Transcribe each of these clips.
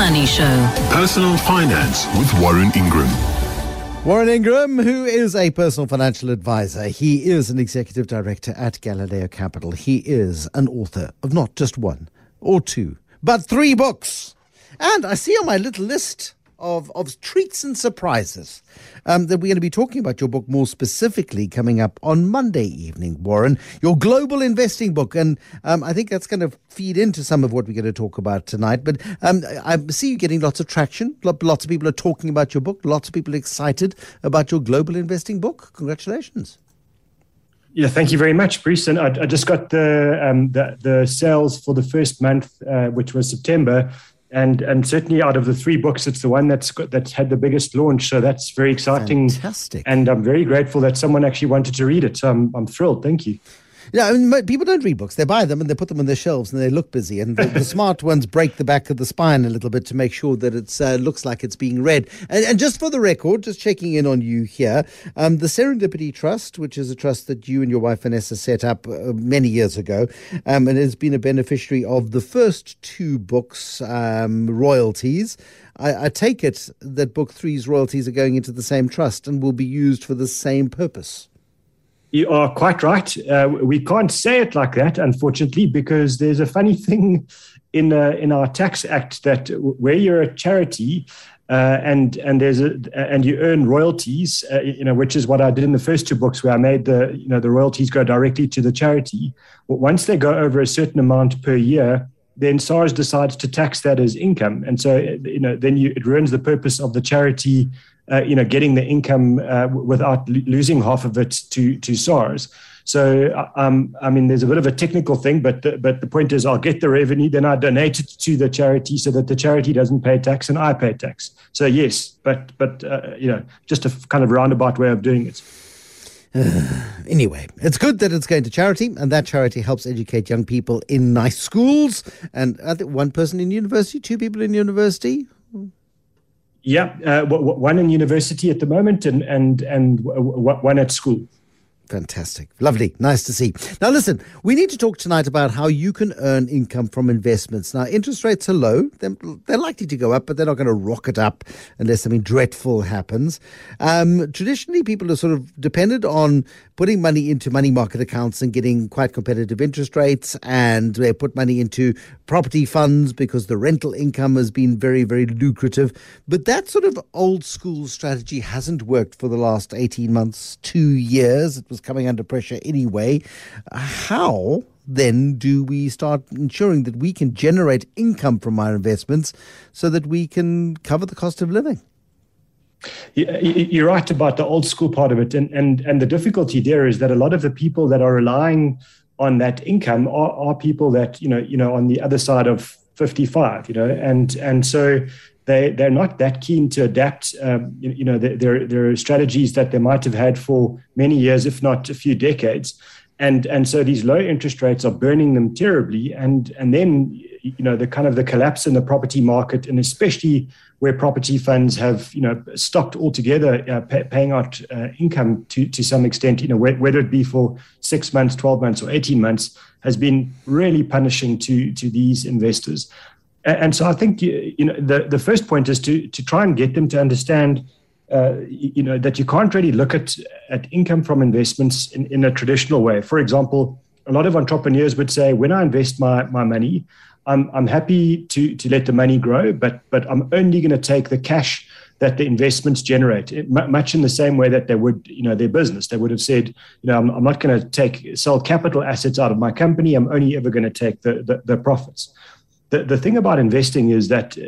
Money Show. Personal Finance with Warren Ingram. Warren Ingram, who is a personal financial advisor, he is an executive director at Galileo Capital. He is an author of not just one or two, but three books. And I see on my little list of, of treats and surprises um, that we're going to be talking about your book more specifically coming up on Monday evening, Warren. Your global investing book. And um, I think that's going to feed into some of what we're going to talk about tonight. But um, I see you getting lots of traction. Lots of people are talking about your book. Lots of people excited about your global investing book. Congratulations. Yeah, thank you very much, Bruce. And I, I just got the, um, the, the sales for the first month, uh, which was September, and and certainly out of the three books, it's the one that's got, that's had the biggest launch. So that's very exciting. Fantastic. And I'm very grateful that someone actually wanted to read it. So I'm I'm thrilled. Thank you. Yeah, I mean, people don't read books. They buy them and they put them on their shelves and they look busy. And the, the smart ones break the back of the spine a little bit to make sure that it uh, looks like it's being read. And, and, just for the record, just checking in on you here, um, the Serendipity Trust, which is a trust that you and your wife Vanessa set up uh, many years ago, um, and has been a beneficiary of the first two books, um, royalties. I, I take it that book three's royalties are going into the same trust and will be used for the same purpose. You are quite right. Uh, we can't say it like that, unfortunately, because there's a funny thing in uh, in our tax act that where you're a charity uh, and and there's a and you earn royalties, uh, you know, which is what I did in the first two books, where I made the you know the royalties go directly to the charity. But once they go over a certain amount per year, then SARS decides to tax that as income, and so you know then you, it ruins the purpose of the charity uh, you know, getting the income uh, without losing half of it to to SARS. So, uh, um, I mean, there's a bit of a technical thing, but the, but the point is, I'll get the revenue, then I donate it to the charity, so that the charity doesn't pay tax and I pay tax. So, yes, but but uh, you know, just a kind of roundabout way of doing it. anyway, it's good that it's going to charity, and that charity helps educate young people in nice schools. And I think one person in university, two people in university. Yeah, uh, one in university at the moment, and and and one at school. Fantastic. Lovely. Nice to see. Now, listen, we need to talk tonight about how you can earn income from investments. Now, interest rates are low. They're, they're likely to go up, but they're not going to rocket up unless something dreadful happens. Um, traditionally, people are sort of dependent on putting money into money market accounts and getting quite competitive interest rates. And they put money into property funds because the rental income has been very, very lucrative. But that sort of old school strategy hasn't worked for the last 18 months, two years. It was was coming under pressure anyway. How then do we start ensuring that we can generate income from our investments so that we can cover the cost of living? You're right about the old school part of it, and and and the difficulty there is that a lot of the people that are relying on that income are, are people that you know you know on the other side of 55, you know, and and so they they're not that keen to adapt. Um, you, you, know, there are strategies that they might have had for many years, if not a few decades, and and so these low interest rates are burning them terribly. And and then you know the kind of the collapse in the property market, and especially where property funds have you know stopped altogether uh, pay, paying out uh, income to to some extent. You know, whether it be for six months, twelve months, or eighteen months, has been really punishing to to these investors. And so I think you know the, the first point is to to try and get them to understand uh, you know that you can't really look at at income from investments in, in a traditional way. For example, a lot of entrepreneurs would say, when I invest my my money, I'm I'm happy to to let the money grow, but but I'm only going to take the cash that the investments generate, much in the same way that they would, you know, their business. They would have said, you know, I'm, I'm not going to take sell capital assets out of my company. I'm only ever going to take the, the, the profits the, the thing about investing is that uh,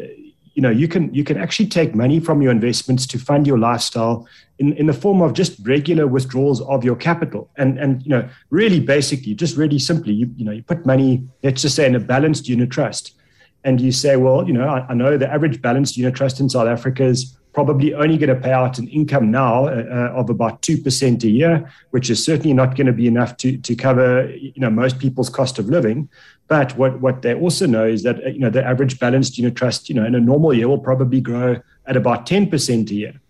you know you can you can actually take money from your investments to fund your lifestyle in, in the form of just regular withdrawals of your capital. And and you know really basically just really simply you, you know you put money let's just say in a balanced unit trust. And you say well you know I, I know the average balanced unit trust in south africa is probably only going to pay out an income now uh, uh of about 2% a year, which is certainly not going to be enough to, to cover you know, most people's cost of living. But what, what they also know is that you know, the average balanced unit trust you know, in a normal year will probably grow at about 10% a year.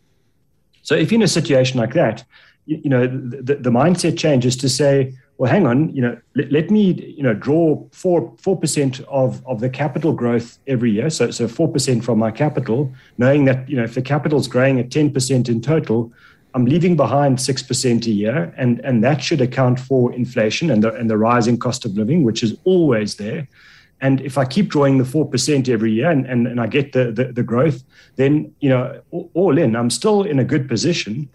So if you're in a situation like that, you, you know, the, the mindset changes to say, well, hang on, you know, let, let me, you know, draw four four percent of of the capital growth every year. So so four percent from my capital, knowing that you know if the capital's growing at ten percent in total, I'm leaving behind six percent a year, and and that should account for inflation and the and the rising cost of living, which is always there. And if I keep drawing the four percent every year, and, and and I get the, the the growth, then you know all in, I'm still in a good position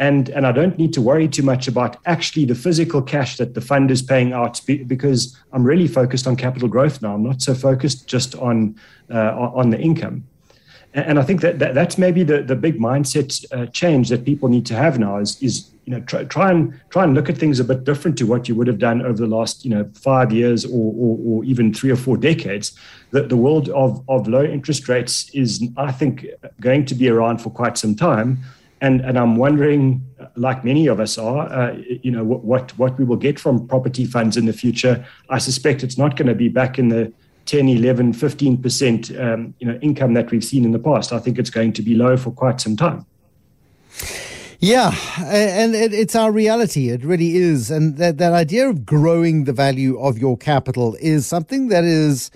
and and I don't need to worry too much about actually the physical cash that the fund is paying out because I'm really focused on capital growth now. I'm not so focused just on uh, on the income. And I think that, that that's maybe the, the big mindset uh, change that people need to have now is, is you know try, try and try and look at things a bit different to what you would have done over the last you know five years or, or, or even three or four decades. The, the world of, of low interest rates is I think going to be around for quite some time and and I'm wondering, like many of us are, uh, you know, what, what what we will get from property funds in the future. I suspect it's not going to be back in the 10, 11, 15 percent, um, you know, income that we've seen in the past. I think it's going to be low for quite some time. Yeah, and it's our reality. It really is. And that, that idea of growing the value of your capital is something that is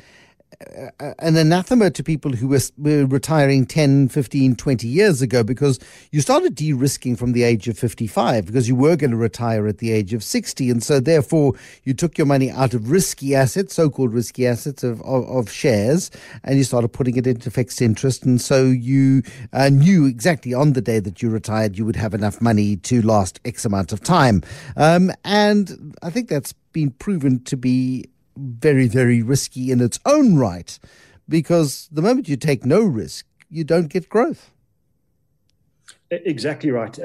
an anathema to people who were, were, retiring 10, 15, 20 years ago because you started de risking from the age of 55 because you were going to retire at the age of 60. And so, therefore, you took your money out of risky assets, so called risky assets of, of, of, shares, and you started putting it into fixed interest. And so, you uh, knew exactly on the day that you retired you would have enough money to last X amount of time. Um, and I think that's been proven to be very, very risky in its own right because the moment you take no risk, you don't get growth. Exactly right,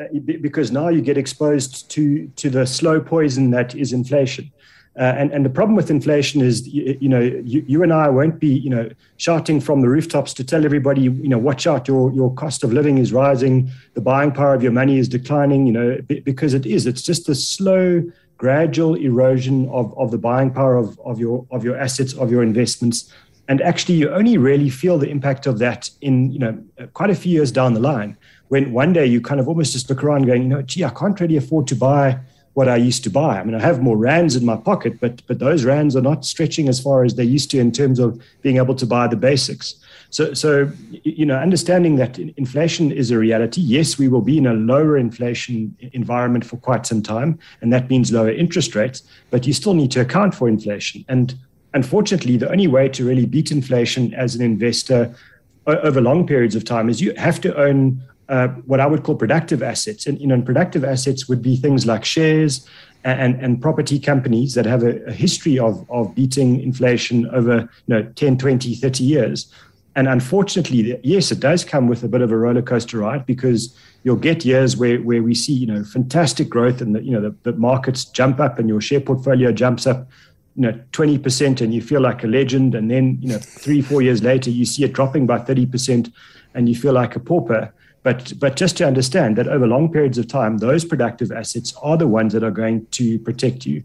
because now you get exposed to to the slow poison that is inflation. Uh, and, and the problem with inflation is, you, you know, you, you, and I won't be, you know, shouting from the rooftops to tell everybody, you know, watch out, your, your cost of living is rising, the buying power of your money is declining, you know, because it is. It's just a slow gradual erosion of, of the buying power of, of your of your assets of your investments. And actually you only really feel the impact of that in you know quite a few years down the line when one day you kind of almost just look around going you know gee i can't really afford to buy what i used to buy i mean i have more rands in my pocket but but those rands are not stretching as far as they used to in terms of being able to buy the basics so, so you know, understanding that inflation is a reality. Yes, we will be in a lower inflation environment for quite some time, and that means lower interest rates. But you still need to account for inflation. And unfortunately, the only way to really beat inflation as an investor over long periods of time is you have to own uh, what I would call productive assets. And you know, and productive assets would be things like shares and, and property companies that have a, a history of, of beating inflation over you know, 10, 20, 30 years. And unfortunately, yes, it does come with a bit of a roller coaster ride because you'll get years where, where we see, you know, fantastic growth and the, you know, the, the markets jump up and your share portfolio jumps up, you know, 20% and you feel like a legend. And then, you know, three, four years later, you see it dropping by 30% and you feel like a pauper. But, but just to understand that over long periods of time, those productive assets are the ones that are going to protect you.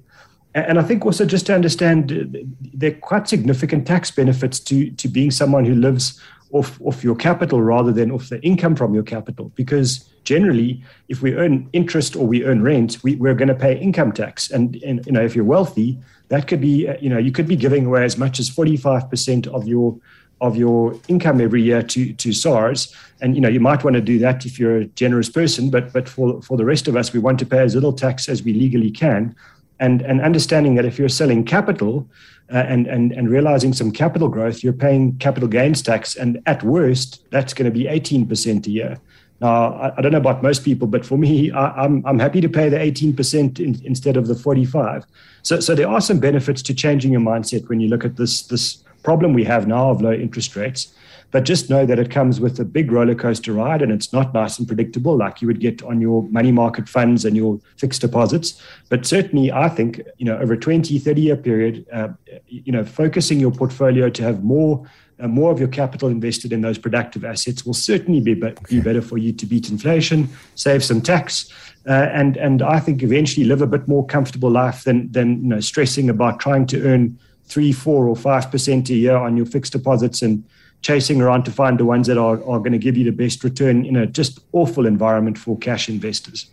And I think also just to understand, there are quite significant tax benefits to, to being someone who lives off, off your capital rather than off the income from your capital. Because generally, if we earn interest or we earn rent, we, we're going to pay income tax. And, and you know, if you're wealthy, that could be, uh, you know, you could be giving away as much as 45% of your of your income every year to to SARS. And you know, you might want to do that if you're a generous person, but but for for the rest of us, we want to pay as little tax as we legally can and, and understanding that if you're selling capital uh, and, and, and realizing some capital growth, you're paying capital gains tax. And at worst, that's going to be 18% a year. Now, I, I, don't know about most people, but for me, I, am I'm, I'm happy to pay the 18% in, instead of the 45. So, so there are some benefits to changing your mindset when you look at this, this problem we have now of low interest rates. But just know that it comes with a big roller coaster ride and it's not nice and predictable like you would get on your money market funds and your fixed deposits. But certainly, I think, you know, over a 20, 30 year period, uh, you know, focusing your portfolio to have more uh, more of your capital invested in those productive assets will certainly be, be, be better for you to beat inflation, save some tax, uh, and and I think eventually live a bit more comfortable life than than you know stressing about trying to earn three, four, or five percent a year on your fixed deposits and chasing around to find the ones that are, are going to give you the best return in a just awful environment for cash investors.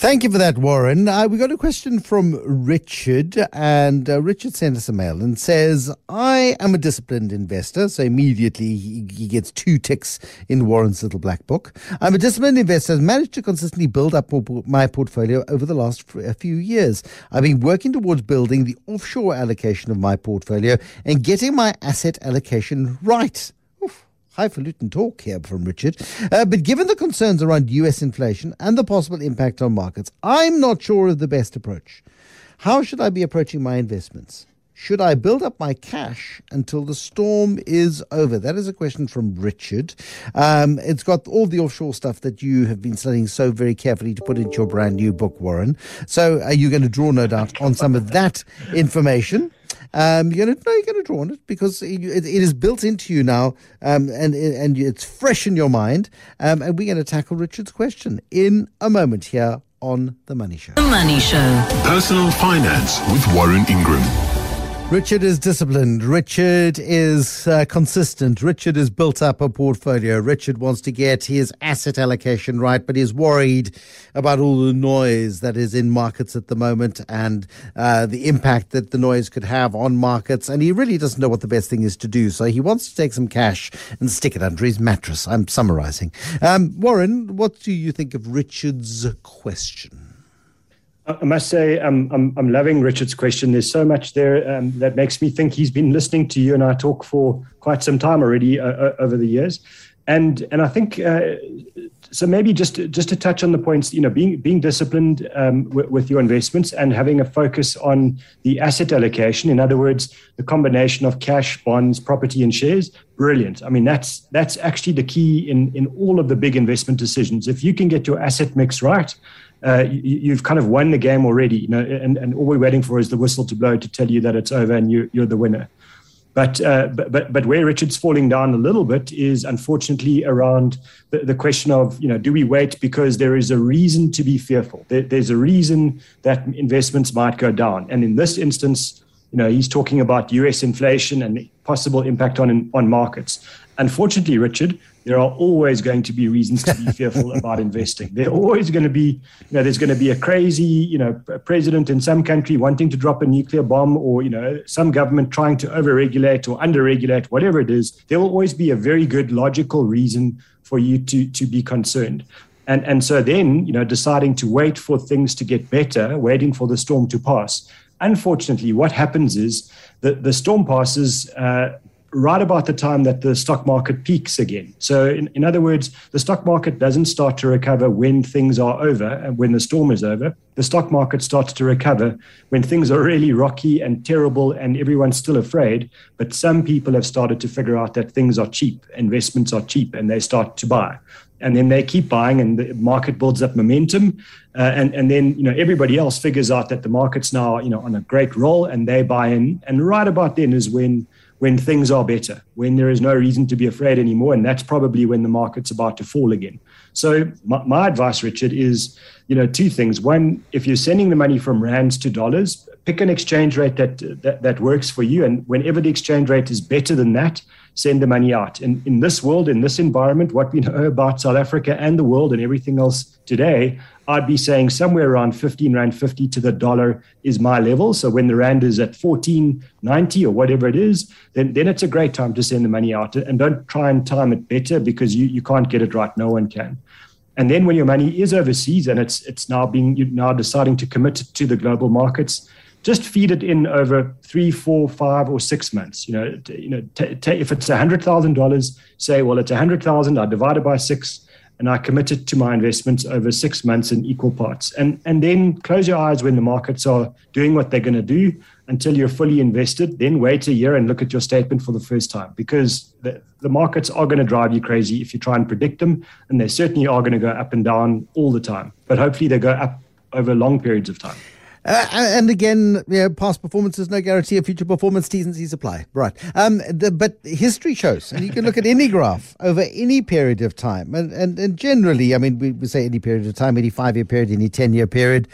Thank you for that, Warren. Uh, we got a question from Richard, and uh, Richard sent us a mail and says, I am a disciplined investor. So immediately he, he gets two ticks in Warren's little black book. I'm a disciplined investor, has managed to consistently build up my portfolio over the last a few years. I've been working towards building the offshore allocation of my portfolio and getting my asset allocation right highfalutin talk here from Richard. Uh, but given the concerns around US inflation and the possible impact on markets, I'm not sure of the best approach. How should I be approaching my investments? Should I build up my cash until the storm is over? That is a question from Richard. Um, it's got all the offshore stuff that you have been studying so very carefully to put into your brand new book, Warren. So are you going to draw, no doubt, on some of that information? Um, you're gonna no, you're gonna draw on it because it, it is built into you now, um, and and it's fresh in your mind. Um, and we're going to tackle Richard's question in a moment here on the Money Show. The Money Show. Personal finance with Warren Ingram. Richard is disciplined. Richard is uh, consistent. Richard has built up a portfolio. Richard wants to get his asset allocation right, but he's worried about all the noise that is in markets at the moment and uh, the impact that the noise could have on markets. And he really doesn't know what the best thing is to do. So he wants to take some cash and stick it under his mattress. I'm summarizing. Um, Warren, what do you think of Richard's question? I must say, I'm, I'm, I'm loving Richard's question. There's so much there um, that makes me think he's been listening to you and I talk for quite some time already uh, over the years. And, and I think, uh, so maybe just, just to touch on the points, you know, being, being disciplined um, with, with your investments and having a focus on the asset allocation. In other words, the combination of cash, bonds, property, and shares. Brilliant. I mean, that's, that's actually the key in, in all of the big investment decisions. If you can get your asset mix right, uh, you, have kind of won the game already, you know, and, and all we're waiting for is the whistle to blow to tell you that it's over and you, you're the winner. But, uh, but, but, but where Richard's falling down a little bit is unfortunately around the, the, question of, you know, do we wait because there is a reason to be fearful? There, there's a reason that investments might go down. And in this instance, you know, he's talking about US inflation and possible impact on, on markets. Unfortunately, Richard, there are always going to be reasons to be fearful about investing. There are always going to be, you know, there's going to be a crazy, you know, president in some country wanting to drop a nuclear bomb, or you know, some government trying to overregulate or underregulate, whatever it is. There will always be a very good logical reason for you to to be concerned. And and so then, you know, deciding to wait for things to get better, waiting for the storm to pass. Unfortunately, what happens is that the storm passes. Uh, right about the time that the stock market peaks again. So, in, in other words, the stock market doesn't start to recover when things are over and when the storm is over. The stock market starts to recover when things are really rocky and terrible and everyone's still afraid. But some people have started to figure out that things are cheap, investments are cheap, and they start to buy. And then they keep buying, and the market builds up momentum. Uh, and and then you know everybody else figures out that the market's now you know on a great roll, and they buy in. And right about then is when when things are better, when there is no reason to be afraid anymore. And that's probably when the market's about to fall again. So my, my, advice, Richard, is you know two things. One, if you're sending the money from rands to dollars, pick an exchange rate that, that that works for you. And whenever the exchange rate is better than that, send the money out. And in this world, in this environment, what we know about South Africa and the world and everything else today, I'd be saying somewhere around 15 Rand 50 to the dollar is my level. So when the Rand is at 14.90 or whatever it is, then, then it's a great time to send the money out. And don't try and time it better because you, you can't get it right. No one can. And then when your money is overseas and it's it's now being you're now deciding to commit to the global markets, just feed it in over three, four, five, or six months. You know, t- you know, t- t- if it's hundred thousand dollars, say, well, it's a hundred thousand. I divide it by six, and I committed to my investments over six months in equal parts. And and then close your eyes when the markets are doing what they're going to do until you're fully invested. Then wait a year and look at your statement for the first time because the, the markets are going to drive you crazy if you try and predict them, and they certainly are going to go up and down all the time. But hopefully, they go up over long periods of time. Uh, and again, you know, past performances, no guarantee of future performance. T's and C's apply. Right. Um, the, but history shows, and you can look at any graph over any period of time. And, and, and generally, I mean, we, we say any period of time, any five year period, any 10 year period.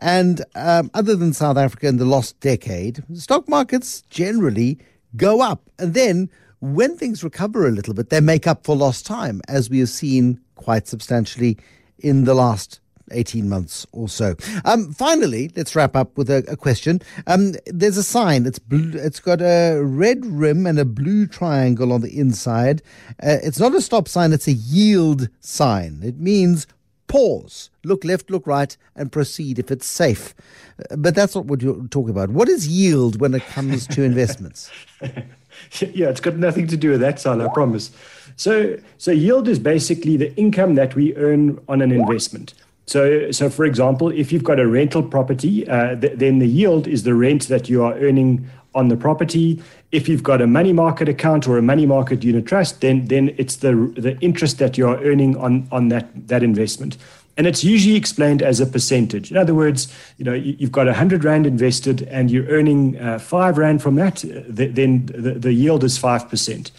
And um, other than South Africa in the lost decade, stock markets generally go up. And then when things recover a little bit, they make up for lost time, as we have seen quite substantially in the last 18 months or so. Um, finally, let's wrap up with a, a question. Um, there's a sign. It's blue, it's got a red rim and a blue triangle on the inside. Uh, it's not a stop sign. It's a yield sign. It means pause, look left, look right, and proceed if it's safe. Uh, but that's not what you're talking about. What is yield when it comes to investments? yeah, it's got nothing to do with that, Son, I promise. So, so yield is basically the income that we earn on an investment. So, so for example, if you've got a rental property, uh, th- then the yield is the rent that you are earning on the property. If you've got a money market account or a money market unit trust, then then it's the the interest that you are earning on on that that investment. And it's usually explained as a percentage. In other words, you know, you've got 100 Rand invested and you're earning uh, 5 Rand from that, then the, the yield is 5%.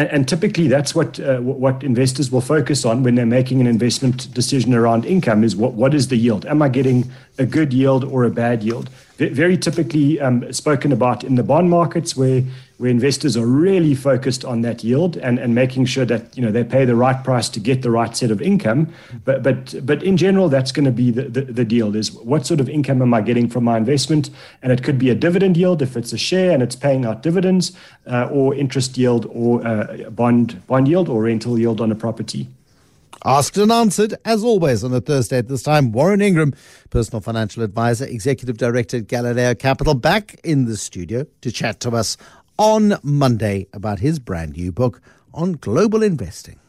And, and typically, that's what uh, what investors will focus on when they're making an investment decision around income: is what what is the yield? Am I getting a good yield or a bad yield? Very typically um, spoken about in the bond markets, where where investors are really focused on that yield and, and making sure that you know they pay the right price to get the right set of income. But but but in general, that's going to be the, the, the deal is what sort of income am I getting from my investment? And it could be a dividend yield if it's a share and it's paying out dividends, uh, or interest yield or uh, bond bond yield or rental yield on a property. Asked and answered, as always, on a Thursday at this time. Warren Ingram, personal financial advisor, executive director at Galileo Capital, back in the studio to chat to us on Monday about his brand new book on global investing.